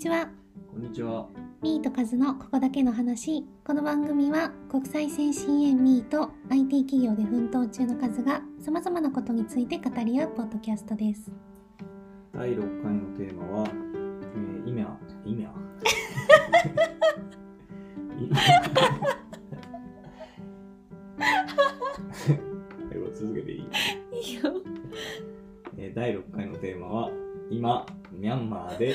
ちは。こんにちは。ミーとカズのここだけの話。この番組は国際線支援ミーと IT 企業で奮闘中のカズが様々なことについて語り合うポッドキャストです。第6回のテーマは、えー、今、今？続けていい、いいよ。えー第6回のテーマは、今、ミャンマーで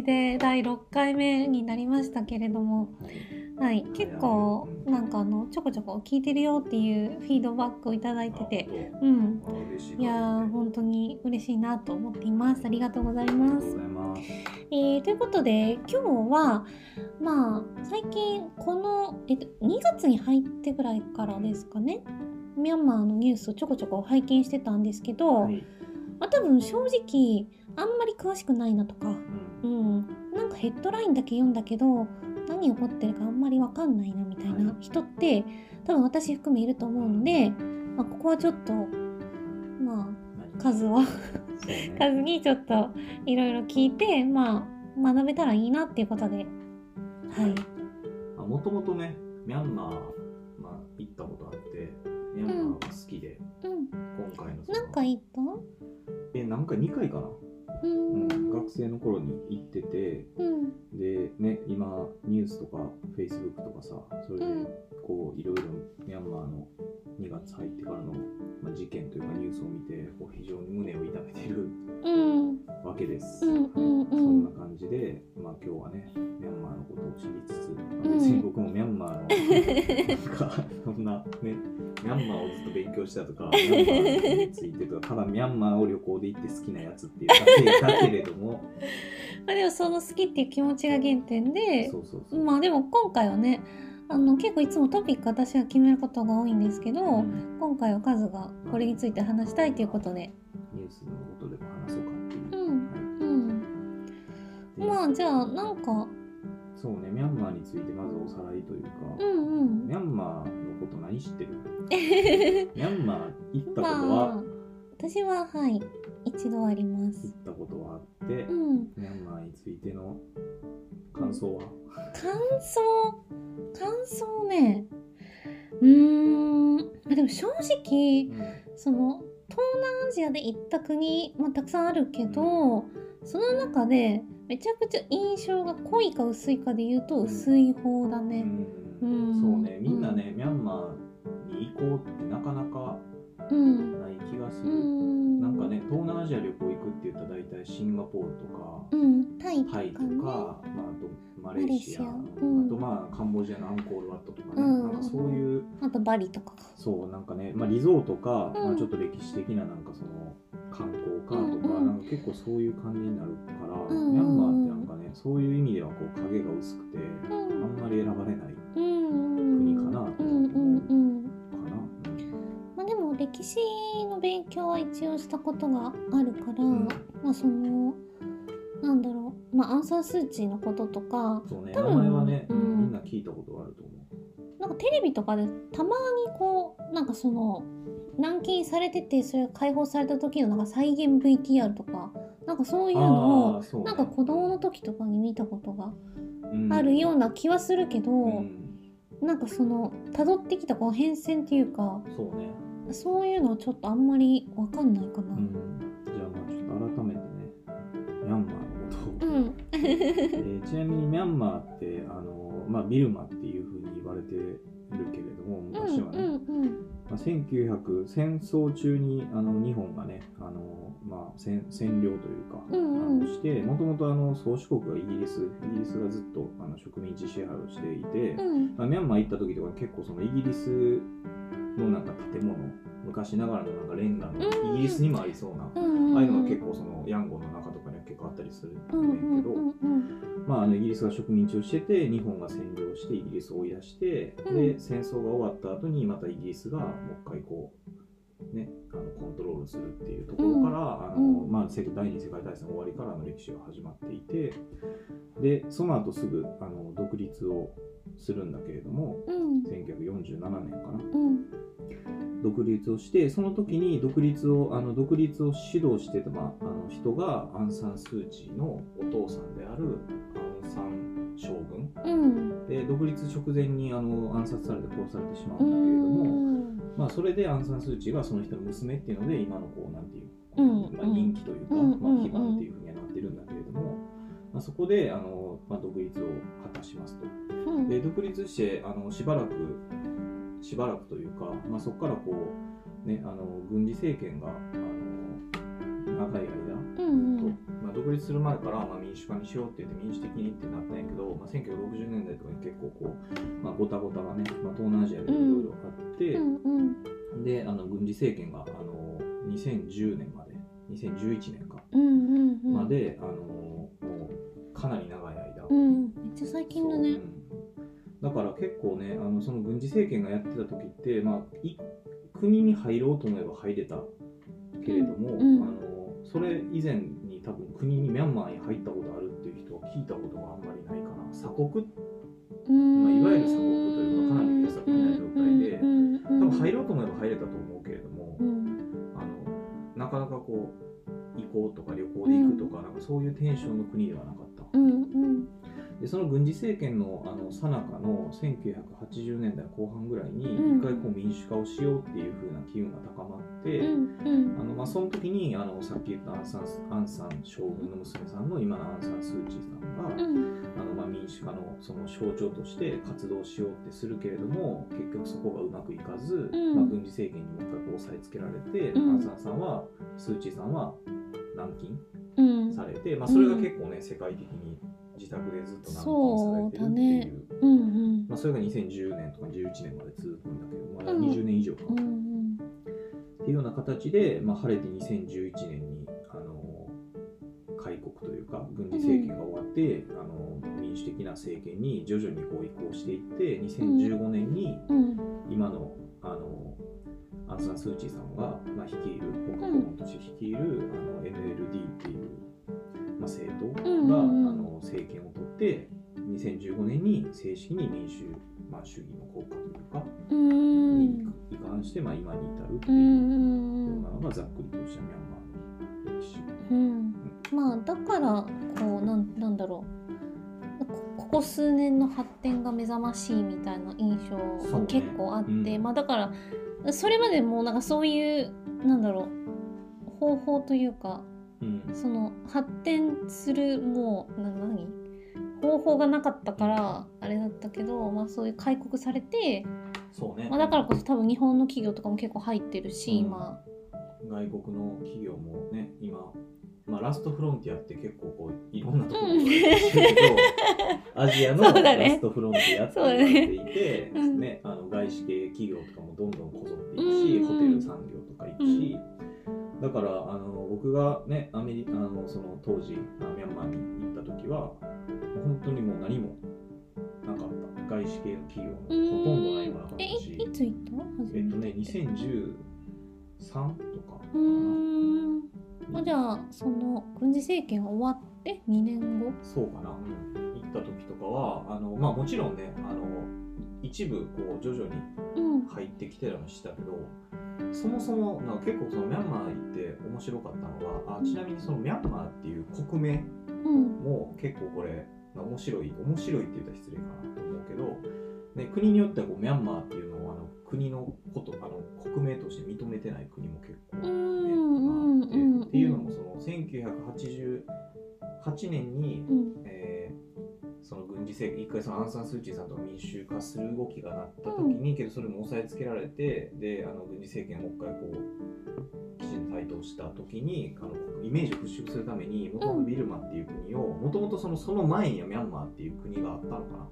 じで第6回目になりましたけれども、はい、はい。結構なんかあのちょこちょこ聞いてるよっていうフィードバックをいただいてて、うん。いいやー本当に嬉しいなと思っています。ありがとうございありがますとうご。ざいます。えーということで今日はまあ最近この、えっと、2月に入ってぐらいからですかねミャンマーのニュースをちょこちょこ拝見してたんですけど、はいまあ、多分正直あんまり詳しくないなとか、うん。うん、なんかヘッドラインだけ読んだけど何起こってるかあんまりわかんないなみたいなはい。人って多分私含めいると思うので、まあ、ここはちょっとまあ何数はそうね。数にちょっといろいろ聞いて、まあ、学べたらいいなっていうことで、はい。もともとね、ミャンマー、まあ、行ったことあって、ミャンマーが好きで、うん。今回のその。何回行った？え、何回 ?2 回かな、ううんん。学生の頃に行ってて、うん。で、ね、今、ニュースとか、フェイスブックとかさ、それでうん、こう、いろいろミャンマーの2月入ってからの、まあ、事件というかニュースを見て、こう非常に胸を痛めているうん。わけです。うん。うん。そうんんな。感じで、まあ今日はね、ミャンマーのことを知りつつ、まあうん別に僕もミャンマーの、なんか、そんなね、ミャンマーをずっと勉強したとか、ミャンマーについてとか、ただミャンマーを旅行で行って好きなやつっていうだけだけれども、まあでもその好きっていう気持ちが原点で、そうそうそう。まあでも今回はね、あの結構いつもトピック私が決めることが多いんですけど、うん今回はカズがこれについて話したいということで。ニュースのことでも話そうかっていう。うん。うん。はいまあじゃあなんか、そうね、ミャンマーについてまずおさらいというか、うんうんミ。ャンマーのこと何知ってる？ミャンマー行ったことは、まあ、私ははい、一度あります。行。ったことはあって、うん。ミャンマーについての感想は、感想？感想ね。うーん。まあでも正直その東南アジアで行った国、まあ、たくさんあるけど、その中でめちゃくちゃ印象が濃いか薄いかで言うと薄い方だね。うん。うん。そうね、みんなね、ミャンマーに行こうってなかなかうん。ない気がすうる。ん。なんかね、東南アジア旅行行くって言ったら大体シンガポールとか、うん。タイとかタイとか、ね。まあ、あとマレーシア、うんあとまあカンボジアのアンコールワットとかね、うんなんかそういう、あとバリとかか。そう、なんかね、まあ、リゾートか、うんまあ、ちょっと歴史的ななんかその観光かとか、うんうんなんか結構そういう感じになるから、うんうんミャンマーってなんかね、そういう意味ではこう影が薄くて、うあん。んまり選ばれないうん。国かなとうんうんうん。歴史の勉強は一応したことがあるから、ん。まあそのなんだろうまあアンサースーチーのこととかそうね、多分名前はね、うん。みんな聞いたことがあると思う。なんかテレビとかでたまにこうなんかその軟禁されててそれが解放された時のなんか再現 VTR とかなんかそういうのをうね。なんか子供の時とかに見たことがうん。あるような気はするけど、うん。なんかその辿ってきたこの変遷っていうかそうね。そういうのはちょっとあんまりわかんないかな。うん、じゃあまあちょっと改めてね、ミャンマーのことを。うん。えーちなみにミャンマーってあの、まあ、ビルマっていうふうに言われてるけれども昔はね、うんうんまあ、1900戦争中にあの日本がねあの、まあ、占占領というか、うんうんあのしてもともとあの宗主国がイギリスイギリスがずっとあの植民地支配をしていて、うんまあ、ミャンマー行った時とか結構そのイギリスのなんか建物昔ながらのなんかレンガうん。のイギリスにもありそうな、うんああいうのが結構そのヤンゴンの中とかには結構あったりするんだけど、まあ、あのイギリスが植民地をしてて日本が占領してイギリスを追い出して、うん。で戦争が終わった後にまたイギリスがもう一回こうねあのコントロールするっていうところから、あのうん。まあ、世第二次世界大戦終わりからの歴史が始まっていてでその後すぐあの独立をするんだけれどもうん。1947年かな。うん。独立をしてその時に独立をあの独立を指導してた、まあ、あの人がアン・サン・スー・チーのお父さんであるアン・サン将軍。うん。で独立直前にあの暗殺されて殺されてしまううんだけれども、ん。まあ、それでアン・サン・スー・チーがその人の娘っていうので今のこうなんていう、うん。まあ、人気というか、うん。まあ、基盤っていうふうにはなってるんだけれども、まあ、そこであの、まあ、独立を果たしますと。うん。で独立してあのしばらくしばらくというか、まあ、そこからこう、ね、あの軍事政権があの長い間うんと、まあ、独立する前から、まあ、民主化にしようって言って民主的にってなったんやけど、まあ、1960年代とかに結構こう、まあ、ごたごたがね、まあ、東南アジアでいろいろあって、うんうん。であの軍事政権があの2010年まで2011年かうんうんうん。まで、あのかなり長い間、うん。めっちゃ最近だね。そううん。だから結構ねあのその軍事政権がやってた時って、まあ、い国に入ろうと思えば入れたけれども、うんうん。あのそれ以前に多分国にミャンマーに入ったことあるっていう人は聞いたことがあんまりないかな。鎖国？うん。まあいわゆる鎖国というかかなり閉鎖的な状態で多うん分入ろうと思えば入れたと思うけれども、うん。あのなかなかこう行こうとか旅行で行くとか,、なんかそういうテンションの国ではなかった。でその軍事政権のあの最中の1980年代後半ぐらいにうん。一回こう民主化をしようっていう風な機運が高まって、うんうん。あのまあ、その時にあのさっき言ったアンサンアンサン将軍の娘さんの今のアンサン・スー・チーさんが、うん。あのまあ、民主化のその象徴として活動しようってするけれども結局そこがうまくいかず、うん。まあ、軍事政権にもう一回こう押さえつけられて、うん。アンサンさんはスー・チーさんは軟禁うん。されて、まあ、それが結構ね世界的に自宅でずっと軟禁されてるっていう。うんうん。まあ、それが2010年とか11年まで続くんだけど、まだうん。20年以上か、うっん。ていうような形で、まあ、晴れて2011年に、あの開国というか軍事政権が終わって、あの民主的な政権に徐々にこう移行していって2015年にうん今のあのアンサン・スー・チーさんが、まあ、率いる国家公務として率いる、あの NLD っていう、まあ、政党が、あの政権を取って2015年に正式に民主、まあ、主義の国家というか、うん。に移管して、まあ、今に至るってういうよん。うなのがざっくりとしたミャンマーの歴史。うん。まあだからこうなんなんだろう。こここ数年の発展が目覚ましいみたいな印象が結構あって、うん。まあだからそれまでもなんかそういうなんだろう方法というかうん。その発展するもうな何？方法がなかったからあれだったけど、まあ、そういう開国されて、そうね、まあ、だからこそ多分日本の企業とかも結構入ってるし、うん。今。外国の企業もね今、まあ、ラストフロンティアって結構こういろんなところにアジアの ラストフロンティアって言われていて、ねうんね、あの外資系企業とかもどんどんこぞっていくし、うん。ホテル産業とか行くし、だからあの僕がねアメリカあのその当時あミャンマーに行った時は本当にもう何もなかった外資系の企業もほとんど何もなかったえしいいつ行った？えってとね2013とかうーん。あじゃあその軍事政権が終わって2年後？そうかな、うん、行った時とかはあの、まあ、もちろんねあの一部こう徐々にうん。入ってきてたのしたけどそもそもなんか結構そのミャンマー行って面白かったのはあちなみにそのミャンマーっていう国名うん。も結構これ、まあ、面白い面白いって言ったら失礼かなと思うけど、ね、国によってはこうミャンマーっていうのをあの国のことあの国名として認めてない国も結構、ねああってうんっていうのもその1988年に、うん。えーその軍事政権一回そのアン・サン・スー・チーさんとか民主化する動きがなった時に、けどそれも押さえつけられてであの軍事政権をもう一回こうきちんと台頭した時にあのイメージを払拭するためにもともとビルマっていう国をもともとそのその前にはミャンマーっていう国があったのかな。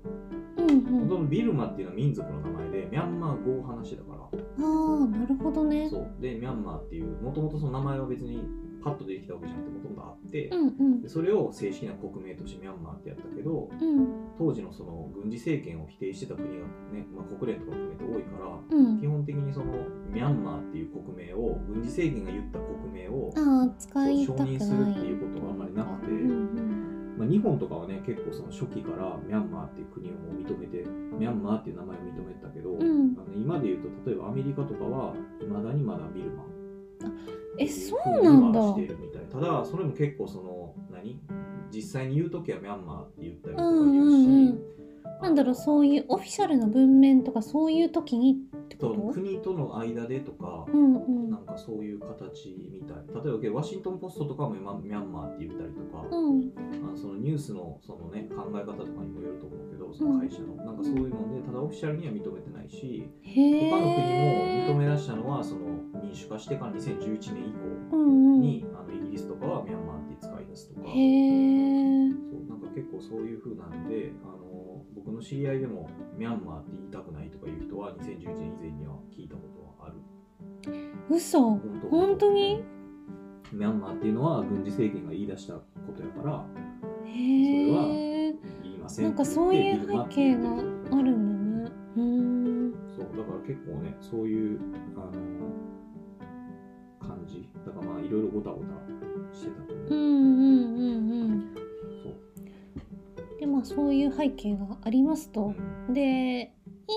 うんうん。もともとビルマっていうのは民族の名前でミャンマー語を話してたから。ああなるほどね。そう。でミャンマーっていうもともとその名前は別にパッと出てきたわけじゃなくてもともとあって、うんうん。でそれを正式な国名としてミャンマーってやったけどうん。当時のその軍事政権を否定してた国がね、まあ、国連とか含めて多いからうん。基本的にそのミャンマーっていう国名を軍事政権が言った国名を、承認するっていうことがあんまりなくてうんまあ、日本とかはね結構その初期からミャンマーっていう国をもう認めてミャンマーっていう名前を認めてたけど、ん。あの今で言うと例えばアメリカとかはいまだにまだビルマえそうなんだ。しているみたいただそれも結構その何？実際に言う時はミャンマーって言ったりとかうん言うし、うんうんなんだろうそういうオフィシャルな文面とかそういう時にってこと？国との間でとか、うんうん。なんかそういう形みたい。例えばワシントン・ポストとかも今ミャンマーって言ったりとか、うん。あのそのニュースのその、ね、考え方とかにもよると思うけどその会社の、なんかそういうのでただオフィシャルには認めてないし他の国も認め出したのはその民主化してから2011年以降うんうんに、あのイギリスとかはミャンマーって使い出すとか。そうなんか結構そういう風なんであの僕の知り合いでもミャンマーって言いたくないとかいう人は2011年以前には聞いたことはある。嘘。本当。本当に？ミャンマーっていうのは軍事政権が言い出したことやからへえ言いませんなんかそういう背景があるんだね。うーんそう。だから結構ねそういうあの感じ。だからまあいろいろごたごたしてたと思う、うんうんうんうんでまあそういう背景がありますと。う、ん。で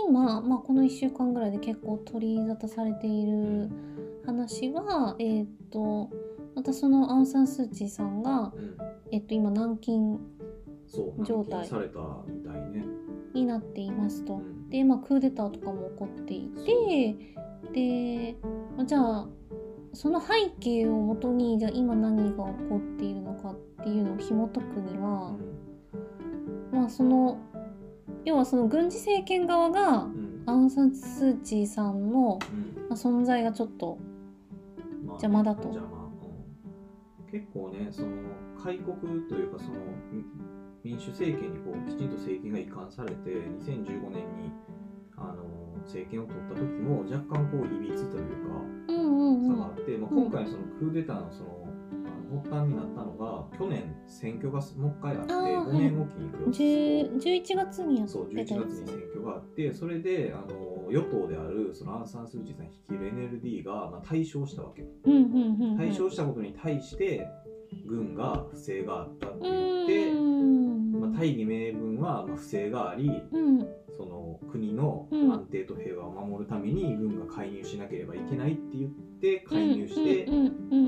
今、まあ、この1週間ぐらいで結構取り沙汰されている話はえーっとまたそのアウン・サン・スー・チーさんが、うん。えっと、今軟禁状態軟禁されたみたいね、になっていますと。うん。で、まあ、クーデターとかも起こっていてでまあじゃあその背景をもとにじゃあ今何が起こっているのかっていうのを紐解くには、まあその要はその軍事政権側がアウン・サン・スー・チーさんの、うん。まあ、存在がちょっとまあ邪魔だと。邪魔。うん。結構ねその開国というかそのみ民主政権にこうきちんと政権が移管されて2015年にあの政権を取った時も若干こういびつというかうんうんうん。差があって、まあ、うん今回そのクーデターのそのあの発端になったのが去年選挙がもう一回あってあー5年おきに行くよ。10 11月にやっそう11てたやつ月に選挙があってそれであの与党であるそのアン・サン・スー・チーさん率いる NLD が、まあ、大勝したわけ。うんうんうんうん。大勝したことに対して軍が不正があったってう言って、ん。まあ、大義名分はまあ不正がありうん。その国のうん。安定と平和を守るために軍が介入しなければいけないって言って介入して、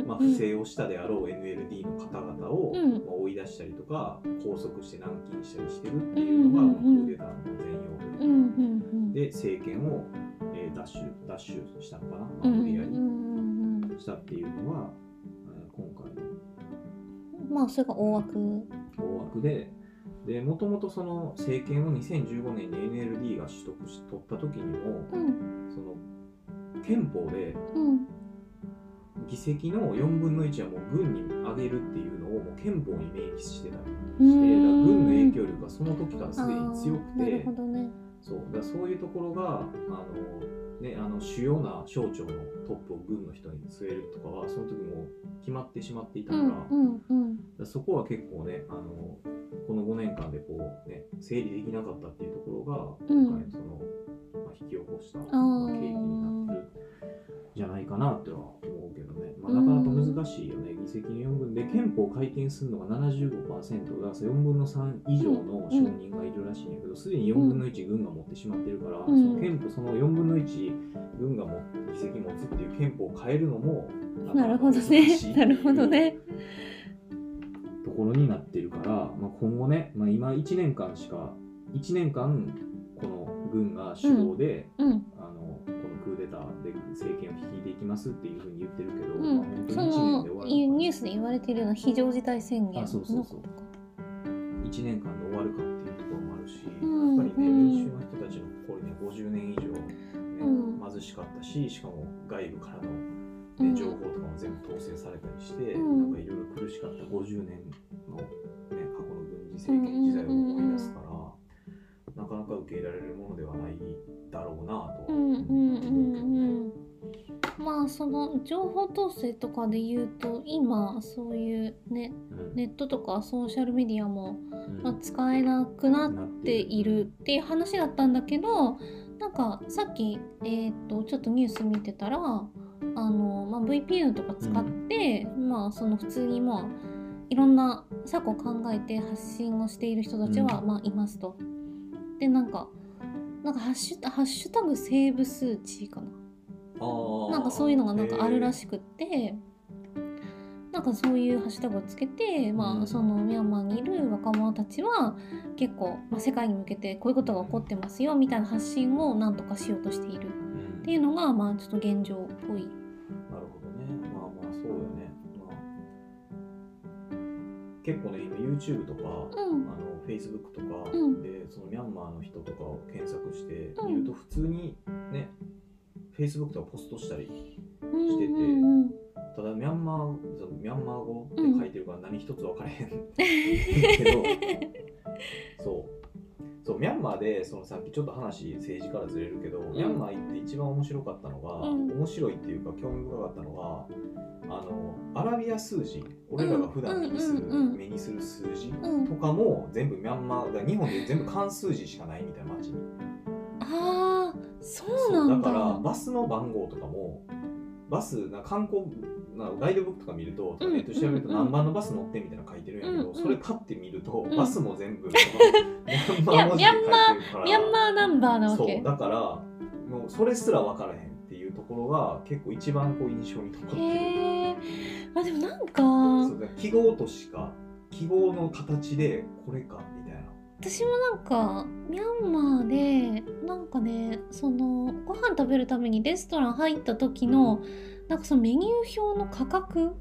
まあ、不正をしたであろう NLD の方々を、うん。まあ、追い出したりとか拘束して軟禁したりしてるっていうのが、まあクーデターの全容うんうで政権を、えー奪取奪取したのかな、まあ、うん無理やりうんうんしたっていうのは、えー今回の。うんまあそれが大枠。大枠ででもともとその政権を2015年に NLD が取得し取った時にもうん。その憲法でうん。議席の4分の1はもう軍に上げるっていうのをもう憲法に明記してたりうして軍の影響力がその時からすでに強くてそう。だそういうところがあの、ね、あの主要な省庁のトップを軍の人に据えるとかはその時もう決まってしまっていたから,、うんうんうん。そこは結構ねあのこの5年間でこう、ね、整理できなかったっていうところがうん。今回その、まあ、引き起こした、あまあ、ー契機になってるじゃないかなとは思うけどね、まあ、なかなか難しいよね、議席の4分で憲法改憲するのが75%だから4分の3以上の承認がいるらしいんやけどすでに4分の1軍が持ってしまってるから、うん。その憲法その4分の1軍がも議席持つっていう憲法を変えるのもなるほどね。なるほどね。ところになってるから、まあ、今後ね、まあ、今1年間しか1年間この軍が主導で、うん。あのこのクーデターで政権を率いていきますっていうふうに言ってるけど、うん。まあ、本当そに1年ので終わるニュースで言われているような非常事態宣言のあそうそうそう。ことか。1年間で終わるかっていうところもあるし、うんやっぱりねうん民衆の人たちの心には50年以上、ねうん。貧しかったししかも外部からの、ねうん。情報とかも全部統制されたりして、うん。なんかいろいろ苦しかった50年の、ね、過去の軍事政権時代を思い出すから、なかなか受け入れられるものではないだろうなとはうんうんうん思うけどねうんまあその情報統制とかで言うと今そういうねうん。ネットとかソーシャルメディアも、うん。まあ、使えなくなっているっていう話だったんだけどなんかさっき、えー、とちょっとニュース見てたらあの、まあ、VPN とか使って、まあその普通にまあいろんな策を考えて発信をしている人たちは、うん。まあいますと。でなんかなんかハッシュハッシュタグセーブ数値かななんかそういうのがなんかあるらへしくってなんかそういうハッシュタグをつけて、まあ、うん。そのミャンマーにいる若者たちは結構、まあ、世界に向けてこういうことが起こってますよみたいな発信をなんとかしようとしている。っていうのがまあちょっと現状っぽい。なるほどね。まあまあそうよね。まあ、結構ね、今 YouTube とか、うん。あの Facebook とかうん。で、そのミャンマーの人とかを検索してうん。見ると、普通にね、Facebook とかポストしたり、うんしててうん。うんただミャンマーそのミャンマー語で書いてるから何一つ分からへん。けど、そう。そうミャンマーでそのさっきちょっと話政治からずれるけど、ミャンマー行って一番面白かったのが、うん。面白いっていうか興味深かったのがあのアラビア数字俺らが普段気にする、うんうんうん目にする数字うん。とかも全部ミャンマーだから日本で全部漢数字しかないみたいな街にそうなんだ。だからバスの番号とかもバスな観光なガイドブックとかミャンマーとかネットで調べるとうんうんうん何番のバス乗ってみたいなの書いてるんやけど、うんうん。それパッて見ると、うん。バスも全部そのミャンマー文字で書いてるからミャンマーナンバーなわけ？そうだからもうそれすら分からへんっていうところが結構一番こう印象に残ってる。へえあでもなんか記号としか記号の形でこれかみたいな私もなんかミャンマーでなんかねそのご飯食べるためにレストラン入った時の、なんかそのメニュー表の価格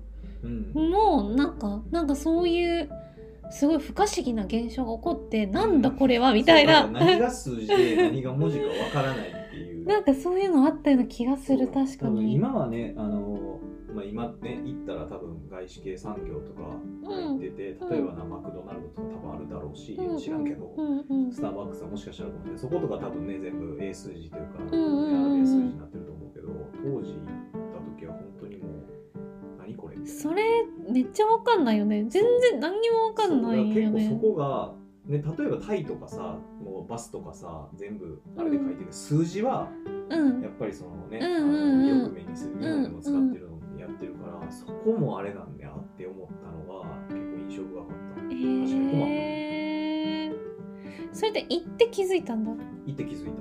うん。もなんかなんかそういうすごい不可思議な現象が起こってなんだこれは？みたいな。何が数字で何が文字か分からないっていう。なんかそういうのあったような気がする確かに。今はねあの、まあ、今ね行ったら多分外資系産業とか入ってて、うん。例えばなマクドナルドとか多分あるだろうし、うん知らんけど、うんうん。スターバックスはもしかしたらそことか多分ね全部英数字というか、うんうん数字になってると思うけど当時行った時は本当にもう何これそれめっちゃわかんないよね。全然何にもわかんないよそう。だから結ね構そこが、ね、例えばタイとかさもうバスとかさ全部あれで書いてる、数字はうん。やっぱりそのね、うんうんうん。あのよく目にする日本でも使ってるのってるから、そこもあれなんだよって思ったのが結構印象深かった。へえそれで行って気づいたんだ？行って気づい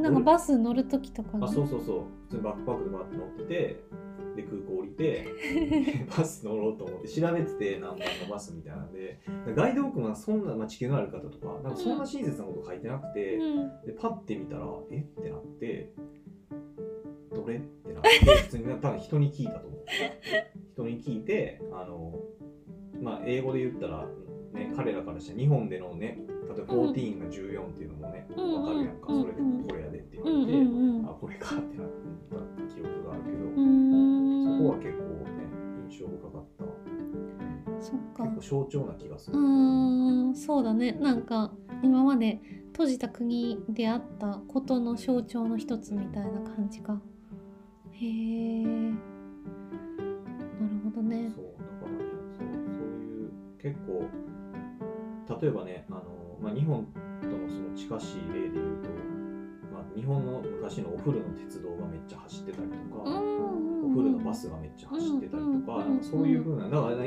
なんかバス乗る時とかたに？あそうそうそう。普通にバックパックでバーって乗っててで空港降りて バス乗ろうと思って調べてて何番のバスみたいなんでガイドブックもそんな、まあ、地球のある方とかなんかそんな親切なこと書いてなくて、うん。でパッて見たらえ？ってなってどれってなって普通に多分人に聞いたと思う。人に聞いてあのまあ英語で言ったら、ね、彼らからしたら日本でのね例えば14が14っていうのもね、うん分かるやんか、うんそれでこれやでって言うんわれて、あこれかってなった記憶があるけど、そこは結構ね印象深かった。そっか。結構象徴な気がする、うーんそうだね。なんか今まで閉じた国であったことの象徴の一つみたいな感じかへえなるほどね。そうだからねそうそういう結構例えばねあの、まあ、日本とのその近しい例で言うと、まあ、日本の昔のお風呂の鉄道がめっちゃ走ってたりとか、お風呂のバスがめっちゃ走ってたりとか,、うんなんかそういうふうなだから、なんか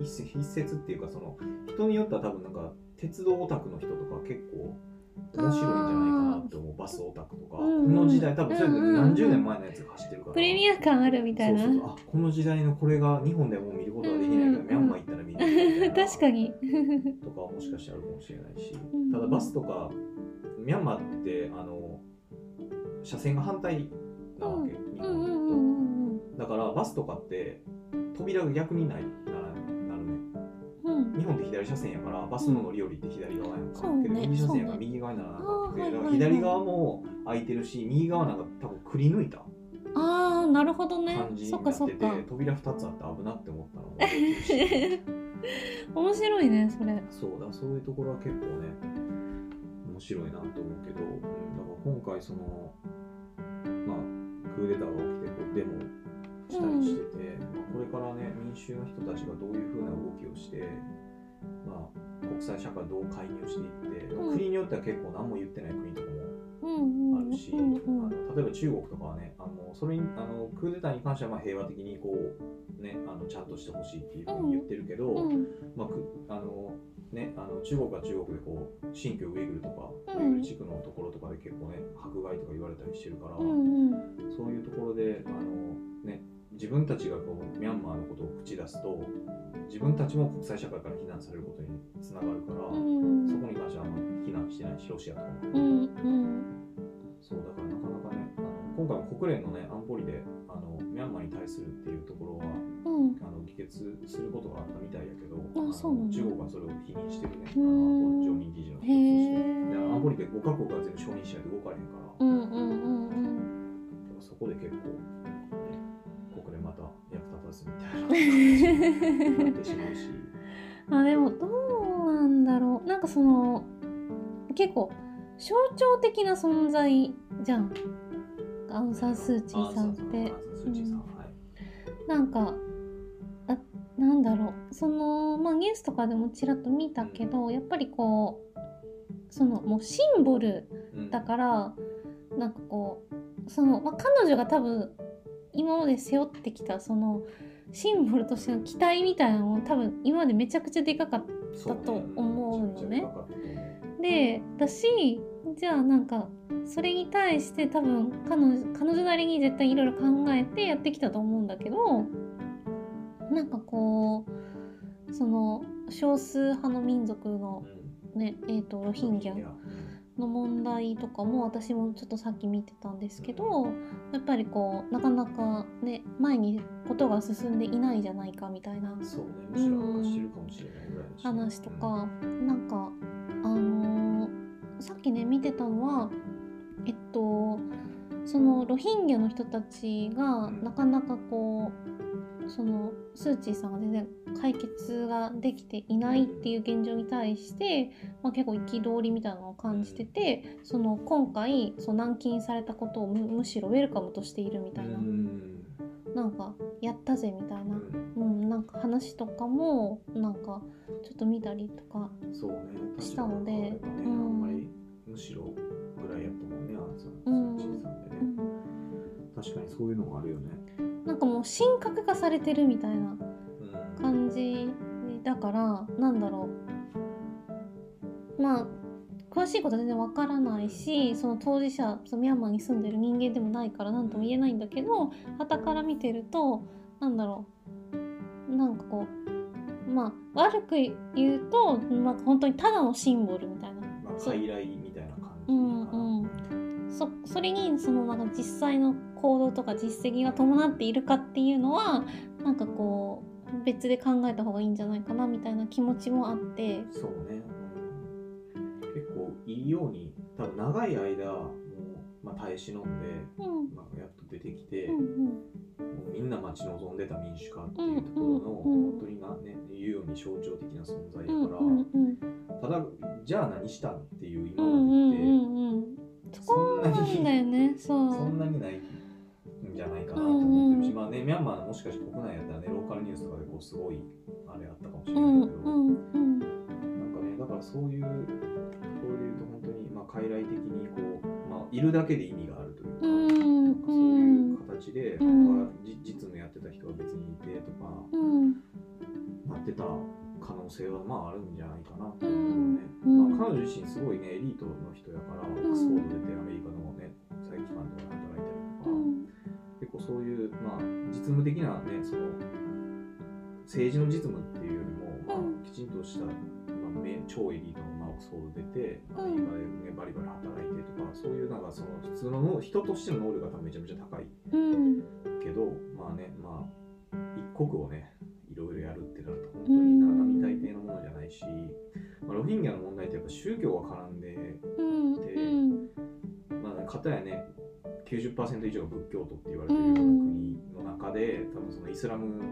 一説っていうかその人によっては多分なんか鉄道オタクの人とか結構面白いんじゃないかなって思うバスオタクとか、うん。この時代多分それ何十年前のやつが走ってるから、プレミア感あるみたいな。そうそう。あこの時代のこれが日本ではもう見ることができないから、うんミャンマー行ったら見れるみたいな確かに。とかはもしかしたらあるかもしれないし、うん。ただバスとかミャンマーってあの車線が反対なわけ、日本と、だからバスとかって扉が逆にない。なら日本って左車線やからバスの乗り降りって左側やんか、けど右車線やから右側にならな左側も空いてるし右側なんか多分くり抜いた。ああなるほどね。感じにそなってて、っかそっか。扉2つあって危なって思ったのを覚えてるし。面白いねそれ。そうだそういうところは結構ね面白いなと思うけど、うん、だから今回そのまあクーデターが起きてこうデモしたりしてて、まあ、これからね民衆の人たちがどういうふうな動きをして、まあ、国際社会どう介入していって、うん。国によっては結構何も言ってない国とかもううんうんあるし、うんうん。あの例えば中国とかはねあのそれにあのクーデターに関してはまあ平和的にこう、ね、あのちゃんとしてほしいっていうふうに言ってるけど、うん。まあくあのね、あの中国は中国でこう新疆ウイグルとか、うんウイグル地区のところとかで結構ね迫害とか言われたりしてるから、うんうん。そういうところであの、ね、自分たちがこうミャンマーのことを口出すと自分たちも国際社会から非難されることにつながるから、うん。そこに関してはあんまり非難してないしロシアとかも。うんうん。そうだからなかなかねあの今回も国連のね安保理であのミャンマーに対するっていうところはうん。あの議決することがあったみたいやけどあのそうなんだ。中国はそれを否認してるね。あの常任議事の一つとして。安保理で5カ国が全部承認しないと動かれへんから、うんうんうんうん。だからそこで結構、役立たずみたいなになってしまうし。あでもどうなんだろう。なんかその結構象徴的な存在じゃん。アウン・サン・スー・チーさんって。なんかあなんだろう。そのまあニュースとかでもちらっと見たけどやっぱりこうそのもうシンボルうんだからなんかこうその、まあ、彼女が多分今まで背負ってきたそのシンボルとしての期待みたいなのも多分今までめちゃくちゃでかかっそうね。だと思うのね。でだしじゃあなんかそれに対して多分彼女彼女なりに絶対いろいろ考えてやってきたと思うんだけどなんかこうその少数派の民族のうんねえー、とロヒンギャ。ロヒンギャの問題とかも私もちょっとさっき見てたんですけどやっぱりこうなかなかね前にことが進んでいないじゃないかみたいなそうね、むしろ悪化してるかもしれないぐらいだしね。話とか、なんかあのーさっきね見てたのはえっとそのロヒンギャの人たちがうん。なかなかこうそのスー・チーさんが全然解決ができていないっていう現状に対して、まあ、結構憤りみたいなのを感じててその今回その軟禁されたことをむむしろウェルカムとしているみたいな、うん。なんかやったぜみたいな、うん。うん、なんか話とかもなんかちょっと見たりとかそうね、したのでねうん。あんまりむしろぐらいやったもんね、アンさん、うんスーチーさんでね。うん。確かにそういうのもあるよね。なんかもう神格化されてるみたいなうん。感じだからなんだろう。まあ詳しいことは全然わからないしその当事者そのミャンマーに住んでる人間でもないから何とも言えないんだけど傍から見てるとなんだろう。なんかこうまあ悪く言うと、まあ、本当にただのシンボルみたいな。まあ、みたいな感じ。うん。うん、そそれにそのなんか実際の行動とか実績が伴っているかっていうのはなんかこう別で考えた方がいいんじゃないかなみたいな気持ちもあって。そうね、うん結構いいように、多分長い間、もう、まあ、耐え忍んで、うん。まあ、やっと出てきて、うんもうみんな待ち望んでた民主化っていうところの、うんうんうん。本当にな、ね、言うように象徴的な存在うんだから、うんうんただ、じゃあ何したんっていうう今まんうんでって、うんうん。そこなんだよね。そう。そんなにないんじゃないかなと思ってるし、うんうん。まあね、ミャンマーのもしかして国内やったらね、ローカルニュースとかでこうすごいあれあったかもしれうなんいけど、うんうんなんかね、だからそういう、これで言うと本当に、まあ、傀儡的にこう、まあ、いるだけで意味があるというか、うんかそういう形で、実務やってた人が別にいてとか、うん。なってた可能性はまああるんじゃないかなと思うね。うんまあ、彼女自身すごいね、エリートの人やから、オックスフォード出てアメリカのね、国際機関とかで働いたりとか、うん結構そういう、まあ、実務的なね、その、政治の実務っていうよりも、まあうん。きちんとした、まあ、め超エリートの、まあ、オックスフォード出て、アメリカで、ね、バリバリ働いてとか、そういうなんかその普通のの人としての能力がめちゃめちゃ高いうんけど、まあね、まあ、一国をね、いろいろやるってなると、本当に並大抵のものじゃないし、まあ、ロヒンギャの問題ってやっぱ宗教が絡んで、うん。うん。まあ、片やね、90%以上が仏教徒って言われてるような国の中で、多分そのイスラム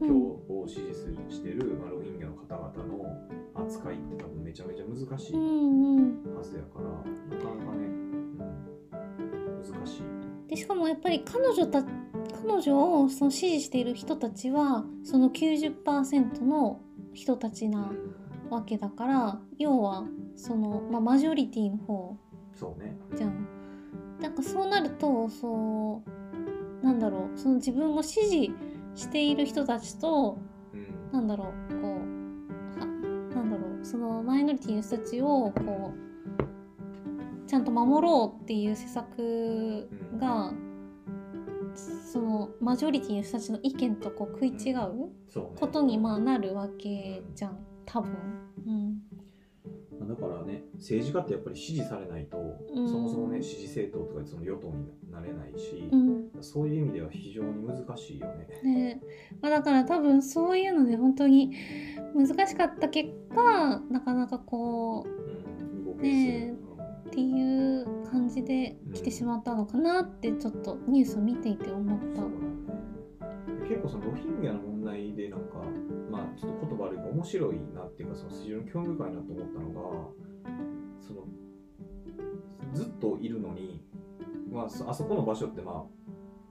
教を支持するしてる、まあ、ロヒンギャの方々の扱いって多分めちゃめちゃ難しいはずやから、なかなかね、うん、難しい。でしかもやっぱり彼女た彼女をその支持している人たちはその90%の人たちなわけだから要はその、まあ、マジョリティの方そうねじゃん。なんかそうなるとそうなんだろうその自分を支持している人たちとうん。なんだろうこうはなんだろうそのマイノリティの人たちをこうちゃんと守ろうっていう施策が、そのマジョリティの人たちの意見とこう食い違うことにまあなるわけじゃん多分。うんだからね政治家ってやっぱり支持されないと、うん。そもそもね支持政党とかその与党になれないし、うん。そういう意味では非常に難しいよね。ね。まあ、だから多分そういうので本当に難しかった結果なかなかこうん、動けず、ねうっていう感じで来てしまったのかなってちょっとニュースを見ていて思った。結構そのロヒンギャの問題でなんかまあちょっと言葉悪いけど面白いなっていうかその非常に興味深いなと思ったのがそのずっといるのに、まあ、そあそこの場所ってまあ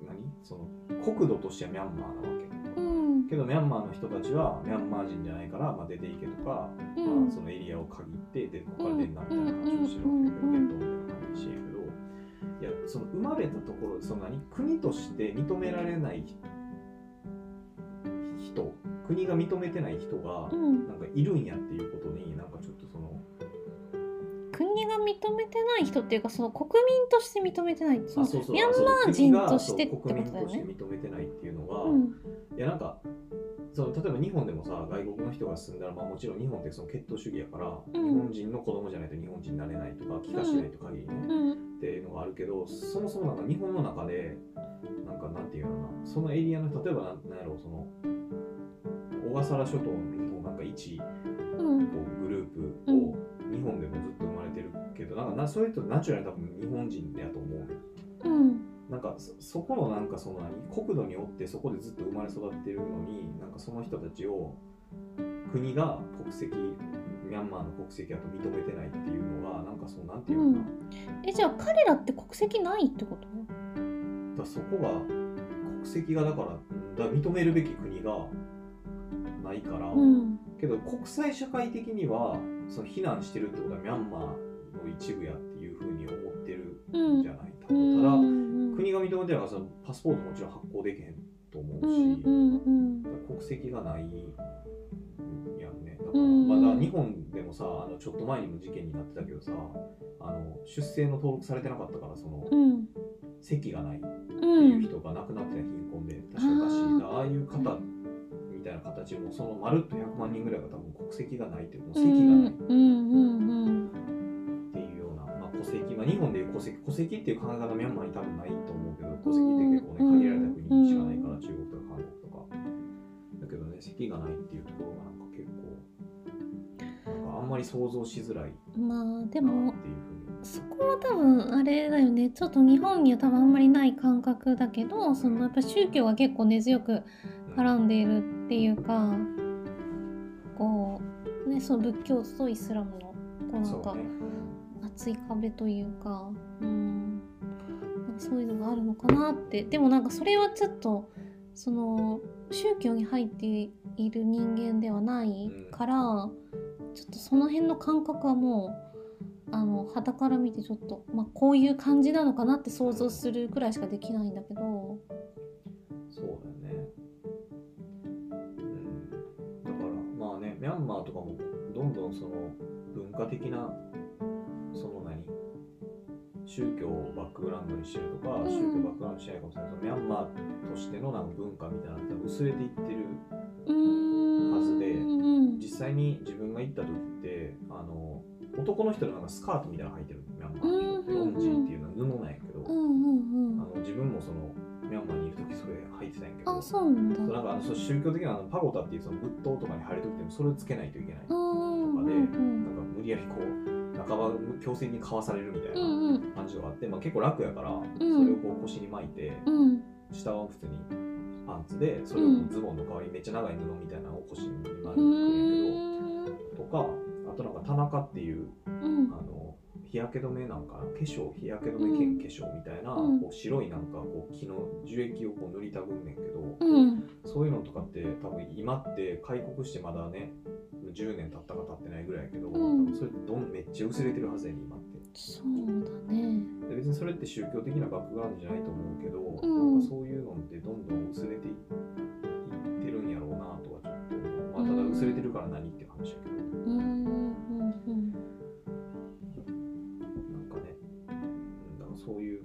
何？その国土としてはミャンマーなわけ。うん。けどミャンマーの人たちはミャンマー人じゃないから、まあ、出ていけとか、うん。まあ、そのエリアを限ってでここから出んなみたいな話をしてるわけだけどうん伝統みたいな感じしてるけどいやその生まれたところでその何？国として認められない人国が認めてない人がうん。なんかいるんやっていうことになんかちょっとその国が認めてない人っていうかその国民として認めてない。そのあそう。そう。ミャンマー人としてってことだよね。として認めてないっていうのが、うん。いやなんかその例えば日本でもさ外国の人が住んだら、まあ、もちろん日本ってその血統主義やから、うん。日本人の子供じゃないと日本人になれないとか帰化しないと限りね、うん。っていうのがあるけどそもそもなんか日本の中でなんかなんていうのかなそのエリアの例えばなんなんやろうその小笠原諸島のなんか一こうん。うグループを日本でもずっと生まれてるけどなんかなそういう人ナチュラルに多分日本人やと思うねうん。なんかそそこのなんかその何国土におってそこでずっと生まれ育ってるのになんかその人たちを国が国籍ミャンマーの国籍だと認めてないっていうのがなんかそうなんていうのかな、えじゃあ彼らって国籍ないってこと？だそこが国籍がだからうんだから認めるべき国がないから、うん。けど国際社会的にはその非難してるってことはミャンマーの一部やっていうふうに思ってるうん。んじゃない、多う分ただ、ん。国が認めてるからそのパスポートもちろん発行できへんと思うし、うんうんうん国籍がないやんね。だから,、うんまあだ日本でもさあのちょっと前にも事件になってたけどさあの出生の登録されてなかったからその、うん。籍がないってういうん人が亡くなってた貧困で確かだしあああいう方みたいな形もそのまるっと100万人ぐらいが多分国籍がないっていうもううん籍がないっていうような、まあ、戸籍、まあ、日本でいう戸籍戸籍っていう考え方ミャンマーに多分ないと思うけど戸籍って結構ね限られた国にしかないから中国とか韓国とかだけどね籍がないっていうところがなんか結構なんかあんまり想像しづらいうんまあでなもっていうふうにそこは多分あれだよね。ちょっと日本には多分あんまりない感覚だけどそのやっぱ宗教が結構根強く絡んでいるっていうかこうねその仏教とイスラムのこうなんか厚い壁というかうんなんかそういうのがあるのかなって。でもなんかそれはちょっとその宗教に入っている人間ではないから、ちょっとその辺の感覚はもうあの肌から見てちょっと、まあ、こういう感じなのかなって想像するくらいしかできないんだけど。そうだよね。ミャンマーとかもどんどんその文化的な、その何宗教をバックグラウンドにしてるとか、うん。宗教をバックグラウンドにしてないかもしれないミャンマーとしてのなんか文化みたいなのって薄れていってる。はずでうん実際に自分が行った時って、あの、男の人のなんかスカートみたいなの履いてるミャンマーの人って、ロンジーっていうのは布なんやけど、あの自分もそのミャンマーにいる時それ履いてたんやけど、あそうなんだ。そうなんかあの宗教的なあのパゴタっていうその仏塔とかに入るときでもそれをつけないといけない。うなんんうん。か無理やりこう半ば強制にかわされるみたいうんうなん。感じがあって、まあ、結構楽やから、ん。それをこう腰に巻いてうん。下は普通にパンツでそれをズボンの代わりにめっちゃ長い布みたいなのを腰に巻くうんやけどとかあとなんか田中っていううん。あの日焼け止めなんかな？化粧日焼け止め兼化粧みたいな、うん。こう白いなんかこう木の樹液をこう塗りたぐんねんけど、うん。そういうのとかって多分今って開国してまだね10年経ったか経ってないぐらいやけど、うん。それどんめっちゃ薄れてるはずやね今って。そうだね。で別にそれって宗教的なバックグラウンドじゃないと思うけど、うん。なんかそういうのってどんどん薄れていってるんやろうなとはちょっとまあ、ただ薄れてるから何って話やけど、うんうんなんそういう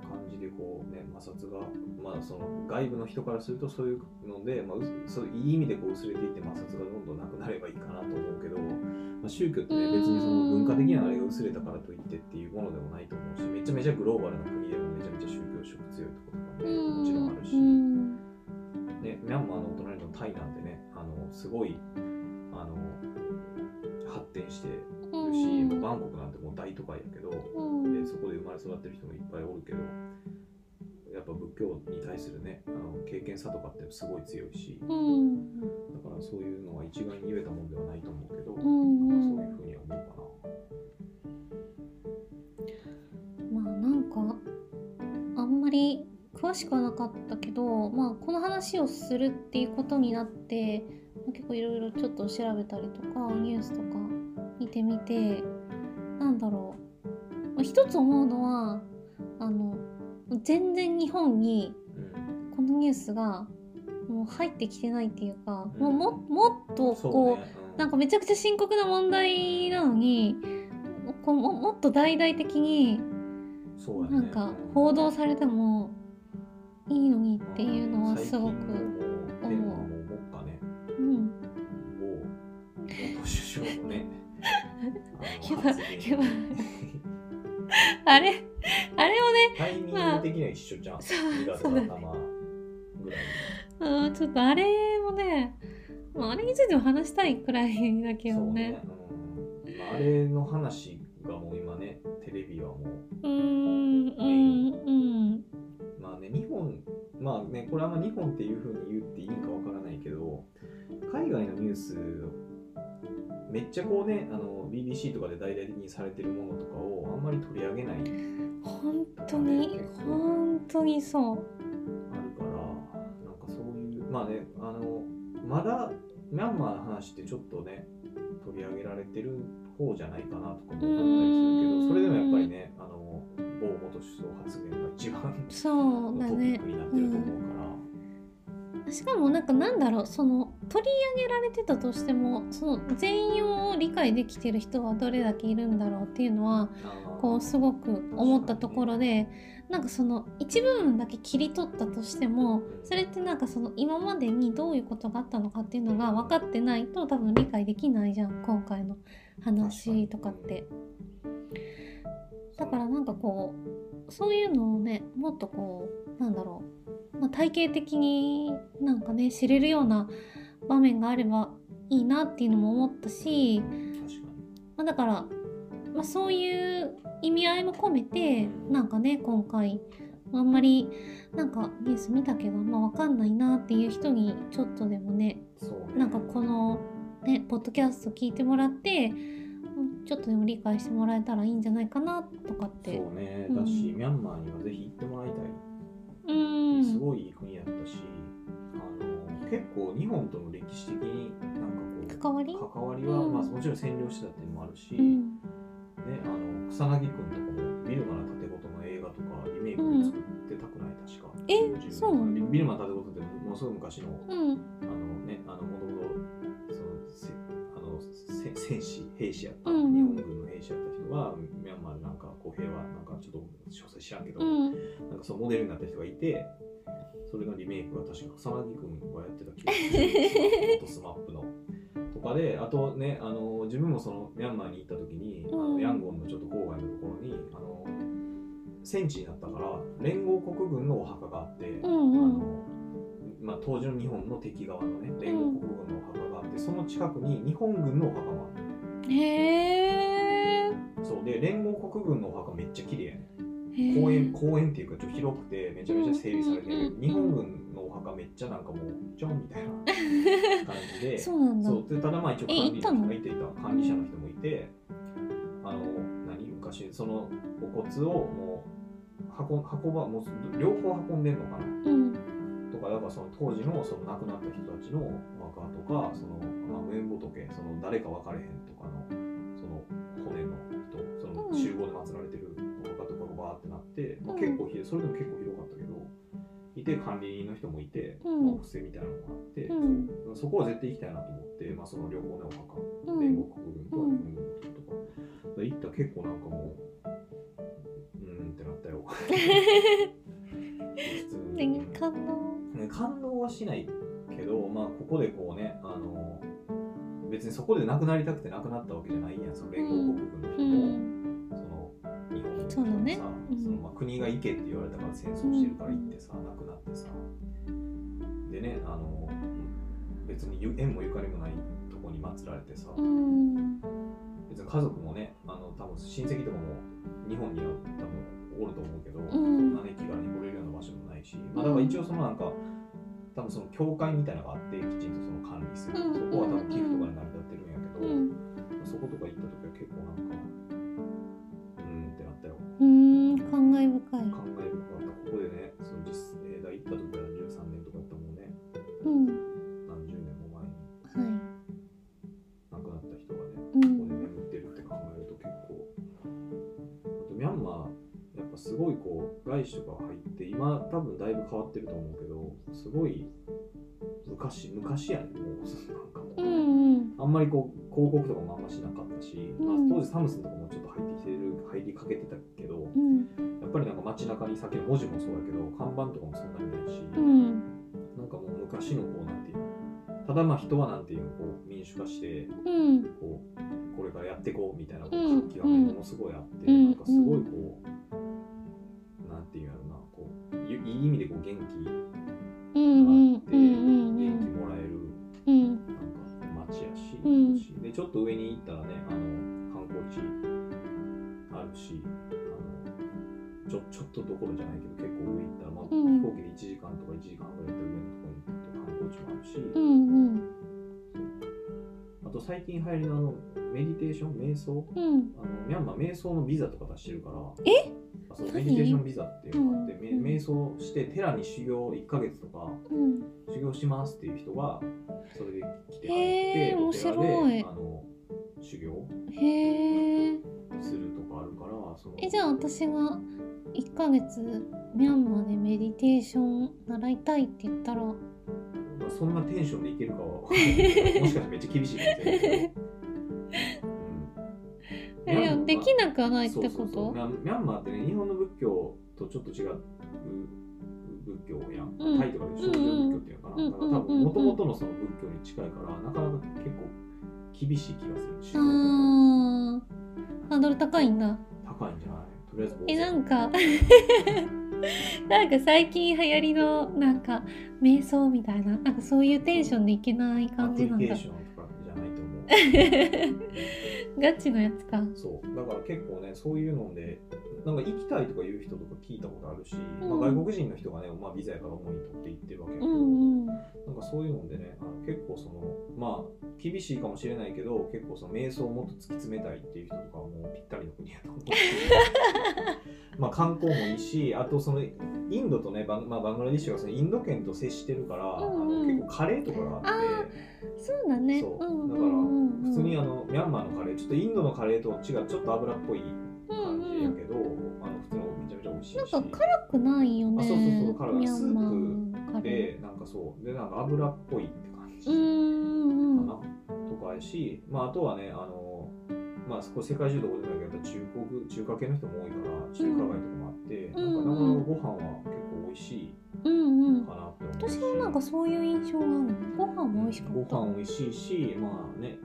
感じでこうね、摩擦が、まあその外部の人からするとそういうので、まあ、うそういい意味でこう薄れていって摩擦がどんどんなくなればいいかなと思うけど、まあ、宗教ってね、別にその文化的なあれが薄れたからといってっていうものでもないと思うし、めちゃめちゃグローバルな国でもめちゃめちゃ宗教色強いところとかね、うん。もちろんあるし、うんね、ミャンマーのお隣のタイなんてね、あのすごいあの発展してるし、もうバンコクなんてもう大都会やけど、うん。でそこで生まれ育ってる人もいっぱいおるけどやっぱ仏教に対するねあの経験さとかってすごい強いしうん。だからそういうのは一概に言えたもんではないと思うけど、うん。うんそういうふうには思うかまあなんかあんまり詳しくはなかったけど、まあ、この話をするっていうことになってまあ結構いろいろちょっと調べたりとかニュースとか見てみてなんだろう、まあ、一つ思うのはあの全然日本にこのニュースがもう入ってきてないっていうか、うん。もうももっとこうね、うなんかめちゃくちゃ深刻な問題なのにこうももっと大々的になんか報道されてもいいのにっていうのはすごく、思う。ん、もう元首相のねあやばいの発言やばいあれあれをねタイミング的には一緒じゃん、そう2月そうだねの頭ぐらいうんちょっとあれもねまああれについても話したいくらいだけどそうね。ね、うん。まあ、あれの話がもう今ねテレビはもうーんうんうん。うまあね日本まあねこれあんま日本っていうふうに言っていいんかわからないけど海外のニュースめっちゃこうねあの BBC とかで大々的にされてるものとかをあんまり取り上げない。ある本当に？本当にそう。からなんかそういうまあねあのまだミャンマーの話ってちょっとね取り上げられてる方じゃないかなとかも思ったりするけどそれでもやっぱりねあの某元首相発言が一番そうだトピッねクになってると思うから、しかもなんかなんだろうその取り上げられてたとしてもその全容を理解できてる人はどれだけいるんだろうっていうのはこうすごく思ったところでなんかその一部分だけ切り取ったとしてもそれってなんかその今までにどういうことがあったのかっていうのが分かってないと多分理解できないじゃん今回の話とかって。だからなんかこうそういうのをねもっとこうなんだろう、まあ、体系的になんかね知れるような場面があればいいなっていうのも思ったし、まあ、だから、まあ、そういう意味合いも込めてなんかね今回あんまりなんかニュース見たけど、まあ、わかんないなっていう人にちょっとでもねなんかこのねポッドキャスト聞いてもらってうんちょっとでも理解してもらえたらいいんじゃないかなとかって。そうね。うん。だし、ミャンマーにはぜひ行ってもらいたい、うん。すごいいい国だったしあの結構日本との歴史的になんかこ関わり？う関わりは、うん。まあ、もちろん占領してたっていうのもあるし、うん。ね、あの草薙君とかもビルマの盾事の映画とかリメイクで作ってたくない、確か。え10年そうなの？ビビルマの竪琴ってものすごい昔のうん。あのねあのもともとその戦士兵士やった、うん。うん日本軍の兵士やった人がミャンマーでなんかこう平和なんかちょっと詳細知らんけど、うん。なんかそのモデルになった人がいて、それのリメイクが確か草薙君がやってた気がする。 SMAP の。とかで、あとね、あの自分もそのミャンマーに行った時に、あうん。のヤンゴンのちょっと郊外のところに、あの戦地になったから、連合国軍のお墓があって、うんうん。あのまあ、当時の日本の敵側のね、連合国軍のお墓があって、その近くに日本軍のお墓もあって、へえそう。で、連合国軍のお墓めっちゃ綺麗やね。公園公園っていうかちょっと広くてめちゃめちゃ整備されてる。日本軍のお墓めっちゃなんかもうジョンみたいな感じで。そうなんだ。そう。でただまあ一応え管理行ったのがいていた管理者の人もいてあの何昔そのお骨をもう運運ばもう両方運んでんのかな。うんとかだからその当時のその亡くなった人たちのお墓とかその、まあ、無縁仏その誰か分かれへんとかのその骨の人そのうん。集合て、まあ、うん結構ひそれでも結構広かったけどいて管理人の人もいて、うん。まあ、お布施みたいなのがあって、うん。そこは絶対行きたいなと思って、まあ、その両方のお墓うん煉獄国軍と日本軍とか、行ったら結構なんかもううーんってなったよ ね感動ね感動はしないけど、まあ、ここでこうねあの別にそこで亡くなりたくて亡くなったわけじゃないやんその連合国軍のう人も、ん。その日本の人そうだね。そのまあ国が行けって言われたから戦争してるから行ってさ、亡くなってさ。でねあの別にゆ縁もゆかりもないとこに祀られてさ、うん。別に家族もねあの多分親戚とかも日本には多分おると思うけど、ん。そんなね気軽に来れるような場所もないし、まあ、だから一応そのなんか多分その教会みたいなのがあってきちんとその管理する、うん。そこは多分寄付とかに成り立ってるんやけど、うん。そことか行った時は結構なんかうーんってなったよ。うん感慨深い。感慨深かった。ここでねその実例題行った時すごいこう外資とか入って今多分だいぶ変わってると思うけどすごい昔昔やねもうなんかもう、うんうん。あんまりこう広告とかもあんましなかったし、うん。まあ、当時サムスンとかもちょっと入ってきてる入りかけてたけどうん。やっぱりなんか街中にさっきの文字もそうだけど看板とかもそんなにないし、うん。なんかもう昔のこうなんていうのただまあ人はなんていうのこう民主化してうん。こうこれからやっていこうみたいな活気がものすごいあって、うんなんかすごいこう、いい意味でこう元気があって、元気もらえるなんか街やし、うんでちょっと上に行ったらねあの観光地あるしあのちょちょっとどころじゃないけど結構上行ったら、まあ飛行機で1時間とか1時間ぐらい行った上のところに行くと観光地もあるし、あと最近流行りのあのメディテーション瞑想うんあのミャンマー瞑想のビザとか出してるからえあそうメ何ディテーションビザっていうのがあって、めうん。瞑想して寺に修行1ヶ月とかうん。修行しますっていう人がそれで来て入って面白い。であの修行へえするとかあるからそのえじゃあ私が1ヶ月ミャンマーでメディテーション習いたいって言ったらまあそんなテンションでいけるかは もしかしたらめっちゃ厳しいかもしれないえできなくはないってこと？ミャンマーってね日本の仏教とちょっと違う仏教やん、うんタイとかで少女仏教っていうのかな、うんだから多分もともとのその仏教に近いからなかなか結構厳しい気がする修行とかあーハードル高いんだ高いんじゃないとりあえずえなんかなんか最近流行りのなんか瞑想みたいななんかそういうテンションでいけないア感じなんだプリケーションとかじゃないと思うガチのやつか。そう。だから結構ねそういうのでなんか行きたいとかいう人とか聞いたことあるし、うん。まあ、外国人の人がね、まあ、ビザやから主に取って行ってるわけやけうど、んうん。なんかそういうのでねあの結構そのまあ厳しいかもしれないけど結構その瞑想をもっと突き詰めたいっていう人とかはもうぴったりの国やと思うし まあ観光もいいしあとそのインドとねバン,、まあ、バングラディッシュがそのインド圏と接してるから、うんうん。あの結構カレーとかがあって。そうだね。そう。うんだからうんうん。普通にあのミャンマーのカレーちょっとインドのカレーと違うちょっと油っぽい感じやけど、あの普通のめちゃめちゃ美味しいし。なんか辛くないよねあそうそうそう辛くない。ミャンマーのカレでなんかそうでなんか油っぽいって感じ。ーうんうん。かな、とかやし、まあ、あとはねあのまあそこ世界中どこでもやけど中国中華系の人も多いから中華街とかもあって、うん。なんかなかなかご飯は結構美味しいうんうんかなって思うし。私もなんかそういう印象がある。ご飯も美味しかった。ご飯美味しいしまあね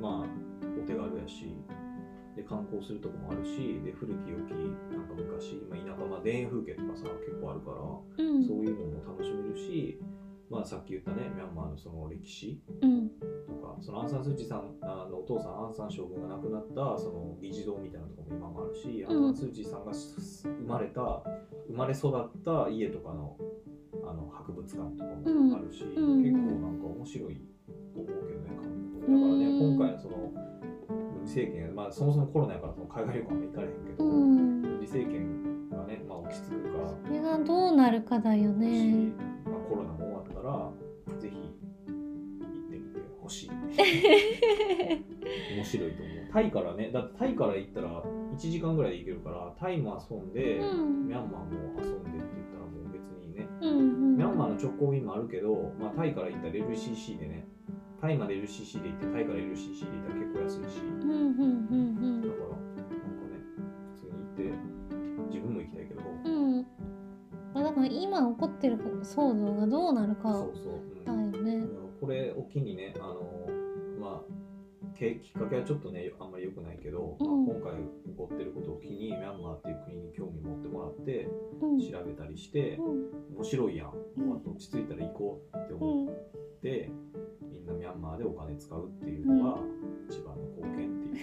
まあお手軽やしで観光するとこもあるしで古き良きなんか昔、まあ、田舎まあ田園風景とかさ結構あるから、うん。そういうのも楽しめるし、まあ、さっき言ったねミャンマーのその歴史うん。とかそのアンサン・スー・チーさんあのお父さんアンサン将軍が亡くなったその議事堂みたいなところも今もあるし、うん。アンサン・スー・チーさんがす生まれた生まれ育った家とかのあの博物館とかもあるし、うん。うん。結構なんか面白いと思うけどね観光だからね、うん。今回のその政権、まあ、そもそもコロナやからその海外旅行も行かれへんけど、うん。軍事政権がね、まあ、落ち着くかそれがどうなるかだよし、ねまあ、コロナも終わったらぜひ行ってみてほしい。面白いと思う。タイからねだってタイから行ったら1時間ぐらいで行けるからタイも遊んで、うん。ミャンマーも遊んでって言ったらもう別にね。うんうん。ミャンマーの直行便もあるけど、まあ、タイから行ったら LCC でねタイまで LCC で行ってタイから LCC で行ったら結構安いし。うんうんうんだからなんかね普通に行って自分も行きたいけど、うん。うんまあだから今起こってる騒動がどうなるかそうそう、うん。だよね。これを機にねあのまあけきっかけはちょっとねあんまり良くないけど、うん。まあ、今回起こってることを機にミャンマーっていう国に興味持ってもらってうん。調べたりしてうん。面白いやん、落ち着いたら行こうってう思っん。て、みんなミャンマーでお金使うっていうのが一番の貢献っていう。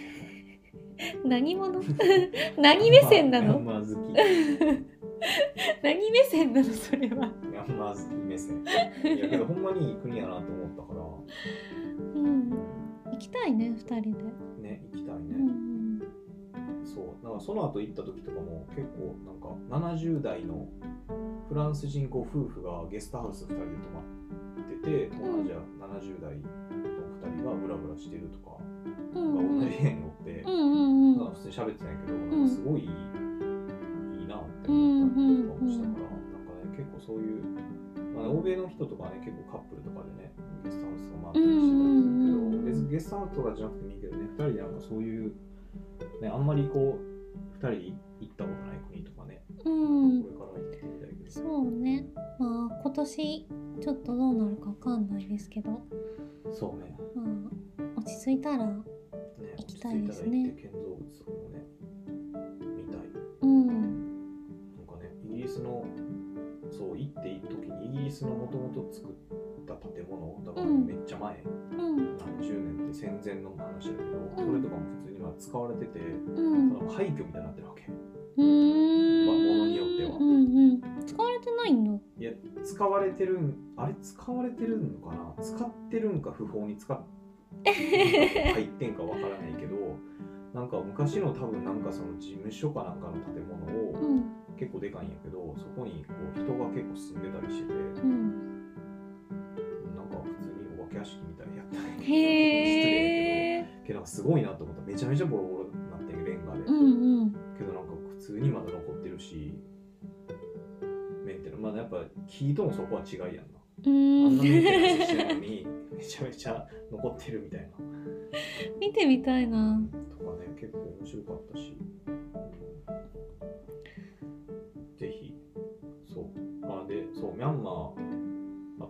何者？何目線なの？ミャンマー好き。ミ 何目線なの？それは。ャンマー好き目線。いやけどほんまにいい国やなと思ったから、うん行きたいね二人で。ね、行きたいね。うんそう。だからその後行った時とかも結構なんか70代のフランス人こう夫婦がゲストハウス2人で泊まってて、東南アジア70代の2人がブラブラしてるとかうんがうん。同じ部屋におって、うんうんなんか普通に喋ってたんやけど、なんかすごいいい,、いいなって思ったりとかもしたから、なんかね、結構そういう、まあ、欧米の人とかね、結構カップルとかでね、ゲストハウスを回ったりしてたりゲストハウスとかじゃなくてもいいけどね、2人でなんかそういう、ね、あんまりこう、2人で行ったことない国とかね、うん。これから行ってみたいけど、そうね。まあ今年ちょっとどうなるかわかんないですけど。そうね、まあ落ち着いたらね行きたいですね。落ち着いたら行って建造物とかもね、見たい。うん。なんかね、イギリスの、そう、行っていい時に、イギリスのもともと作った建物、だからうん。めっちゃ前、うん。何十年って戦前の話だけど、うんそれとかも普通にまあ使われてて、うん。ただ廃墟みたいになってるわけ。うー。んまあ物によっては。うんうん。使われてないんだ。いや、使われてるん、あれ使われてるのかな？使ってるんか不法に使って 入ってんかわからないけど、なんか昔の多分なんかその事務所かなんかの建物を、うん。結構でかいんやけどそこにこう人が結構住んでたりしてて、うん。なんか普通にお化け屋敷みたいにやったりへえ失礼やけどけどすごいなと思った。めちゃめちゃボロボロになってるレンガで、うんうん。けどなんか普通にまだ残ってるしメンテナまだやっぱ木ともそこは違いやんな、うあんなメンテナンんスしてるのにめちゃめちゃ残ってるみたいな。見てみたいな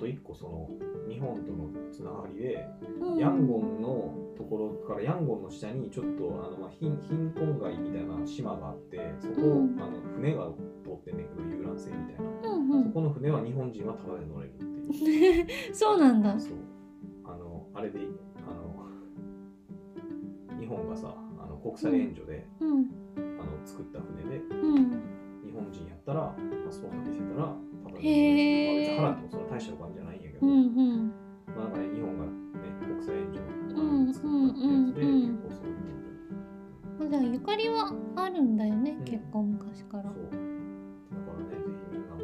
と一個その日本とのつながりで、うん。ヤンゴンのところからヤンゴンの下にちょっとあの、まあ、貧貧困街みたいな島があってそこ、うん。あの船が通ってんねんけど遊覧船みたいな、うんうん。そこの船は日本人はタダで乗れるっていう。そうなんだ。そう。あのあれであの日本がさあの国際援助で、うん。あの作った船でうん。日本人やったらパスポート見せたらタダで乗れる、へー。まあ、別に払ってもそれは大したお金じゃないんやけど、うんうん。まあ、なんかね日本がね国際援助うんの作ったってやつで、うんうんうん結構そういうのじゃあゆかりはあるんだよね、うん。結構昔から。そう。だからねぜひみんなも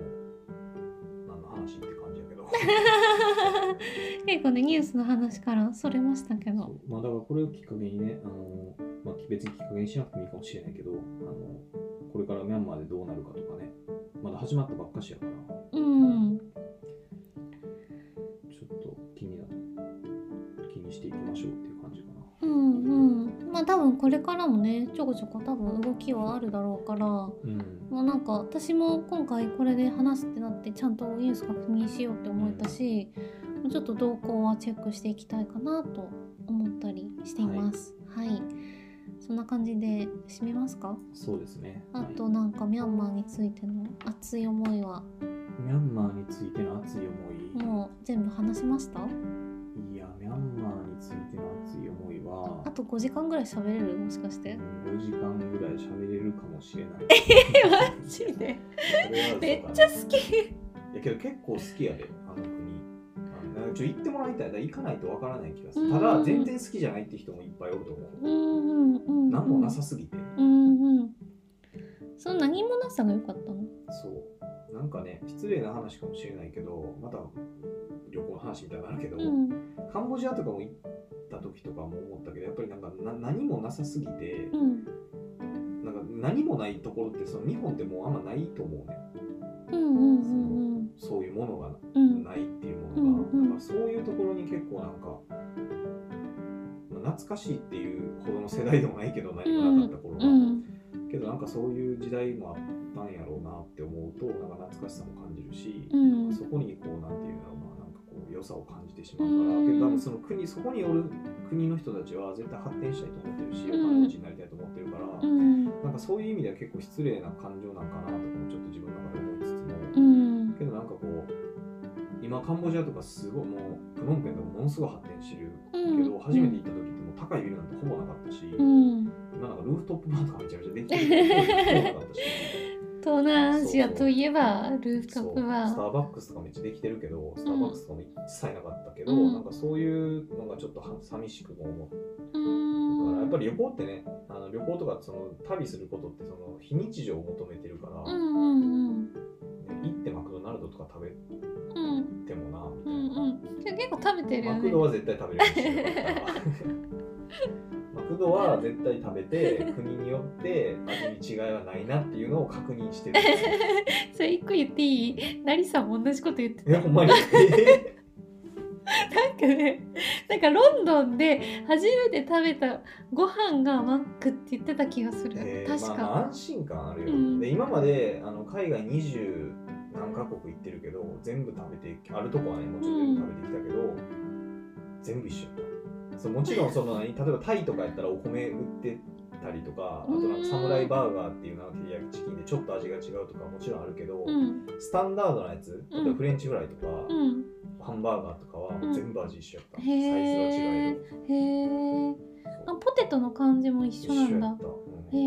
何の話って感じやけど。結構ねニュースの話からそれましたけど。まあだからこれをきっかけにねあの、まあ、別にきっかけにしなくてもいいかもしれないけどあのこれからミャンマーでどうなるかとかねまだ始まったばっかしやから。うん。ちょっと気にな気にしていきましょうっていう感じかな。うんうん。まあ多分これからもねちょこちょこ多分動きはあるだろうから。うん。まあなんか私も今回これで話すってなってちゃんとニュース確認しようって思えたし、ちょっと動向はチェックしていきたいかなと思ったりしています。はい、そんな感じで締めますか？そうですね。あとなんかミャンマーについての熱い思いは？ミャンマーについての熱い思い。もう全部話しました？いやミャンマーについての熱い思いは。あと5時間ぐらい喋れる？もしかして。5時間ぐらい喋れるかもしれない。マジで？めっちゃ好き。いやけど結構好きやでちょ行ってもらいたい。だ行かないとわからない気がする。ただうん全然好きじゃないって人もいっぱいおると思う。うんうんうん何もなさすぎて。うんうん。その何もなさが良かったの？そう。なんかね失礼な話かもしれないけどまた旅行の話みたいになるけど、うん。カンボジアとかも行ったた時とかも思ったけどやっぱりなんかな何もなさすぎて、うん。なんか何もないところってその日本ってもうあんまないと思うねそういうものがないっていうものが、うんうんだからそういうところに結構なんか、まあ懐かしいっていうほどの世代でもないけど何もなかった頃は、うんけどなんかそういう時代もあったんやろうなって思うとなんか懐かしさも感じるし、うん。そこにこうなんていうんだろうななんかこう良さを感じてしまうから、うん。けど多分その国そこにおる国の人たちは絶対発展したいと思ってるし、うんお金持ちになりたいと思ってるから、うん。なんかそういう意味では結構失礼な感情なんかなとかもちょっとうん。けどなんかこう今カンボジアとかすごいもうプノンペンとかものすごい発展してるけど、初めて行った時ってもう高いビルなんてほぼなかったし、うん。今なんかルーフトップバーとかめちゃめちゃできてるほぼなかったし。東南アジアといえばルーフトップそうは。スターバックスとかめっちゃできてるけど、スターバックスとかも一切なかったけど、うん。なんかそういうのがちょっとは寂しくも思ううんから、やっぱり旅行ってね、あの旅行とかその旅することってその非日常を求めてるから、うんうんうん。ね行ってマクドナルドとか食べうんてもな、みたな。んうん。じゃあ結構食べてるよね。マクドは絶対食べれるしよかったらマクドは絶対食べて国によって味に違いはないなっていうのを確認してる。んですよそれ一個言っていい？ナリさんも同じこと言ってた。えほんまに。なんかねなんかロンドンで初めて食べたご飯がマックって言ってた気がする、えー確か、まあまあ安心感あるよ、うん。で今まであの海外20何カ国行ってるけど全部食べてあるとこはねもちろん全部食べてきたけど、全部一緒やったそうもちろんその何例えばタイとかやったらお米売ってたりとかあとなんかサムライバーガーっていうのは照り焼きチキンでちょっと味が違うとかもちろんあるけど、うん。スタンダードなやつ例えばフレンチフライとか、うん。ハンバーガーとかはうん。全部味一緒やった、へサイズが違えへえあポテトの感じも一緒なんだ。一緒やった、うん。へ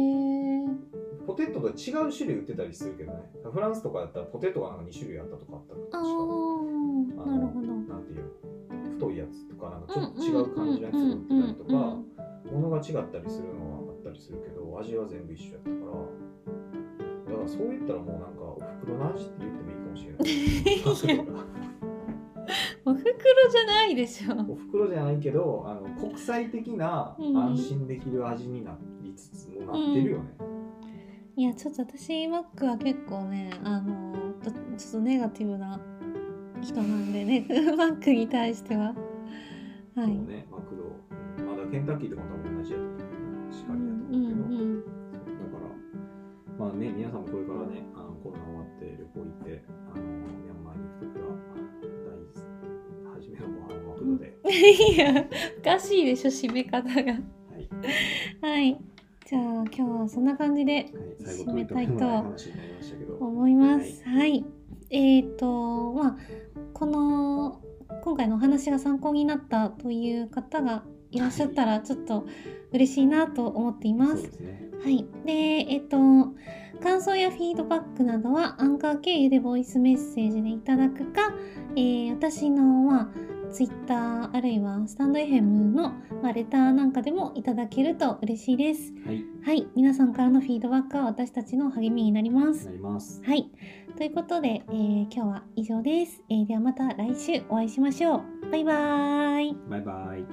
えポテトと違う種類売ってたりするけどね。フランスとかだったらポテトがなんか2種類あったとかあったあ確かーなるほどなんていうの太いやつとかなんかちょっと違う感じのやつが売ってたりとか、物が違ったりするのはあったりするけど、味は全部一緒やったから、だからそう言ったらもうなんかお袋の味って言ってもいいかもしれない。お袋じゃないでしょお袋じゃないけど、あの国際的なうん安心できる味になりつつもなってるよね。いやちょっと私マックは結構ねあのどちょっとネガティブな人なんでね マックに対しては。はい。ね、マクド、うんまだケンタッキーとかも多分同じやと思う。しかりだとうん思うけど、うんだから、まあね、皆さんもこれからね、あのコロナ終わって旅行行って、あのミャンマーに行くときは、大初めのご飯はマクドで、いやおかしいでしょ締め方が。はい、はいじゃあ今日はそんな感じで締めたいと思います。はい。えっ、とまあこの今回のお話が参考になったという方がいらっしゃったらちょっと嬉しいなと思っています。はい。で、えっ、と感想やフィードバックなどはアンカー経由でボイスメッセージでいただくか、えー私のまあツイッターあるいはスタンド FM の、まあ、レターなんかでもいただけると嬉しいです。はい、はい。皆さんからのフィードバックは私たちの励みになりますな。ります。はい。ということで、えー今日は以上です。えーではまた来週お会いしましょう。バイバーイ。バイバイ。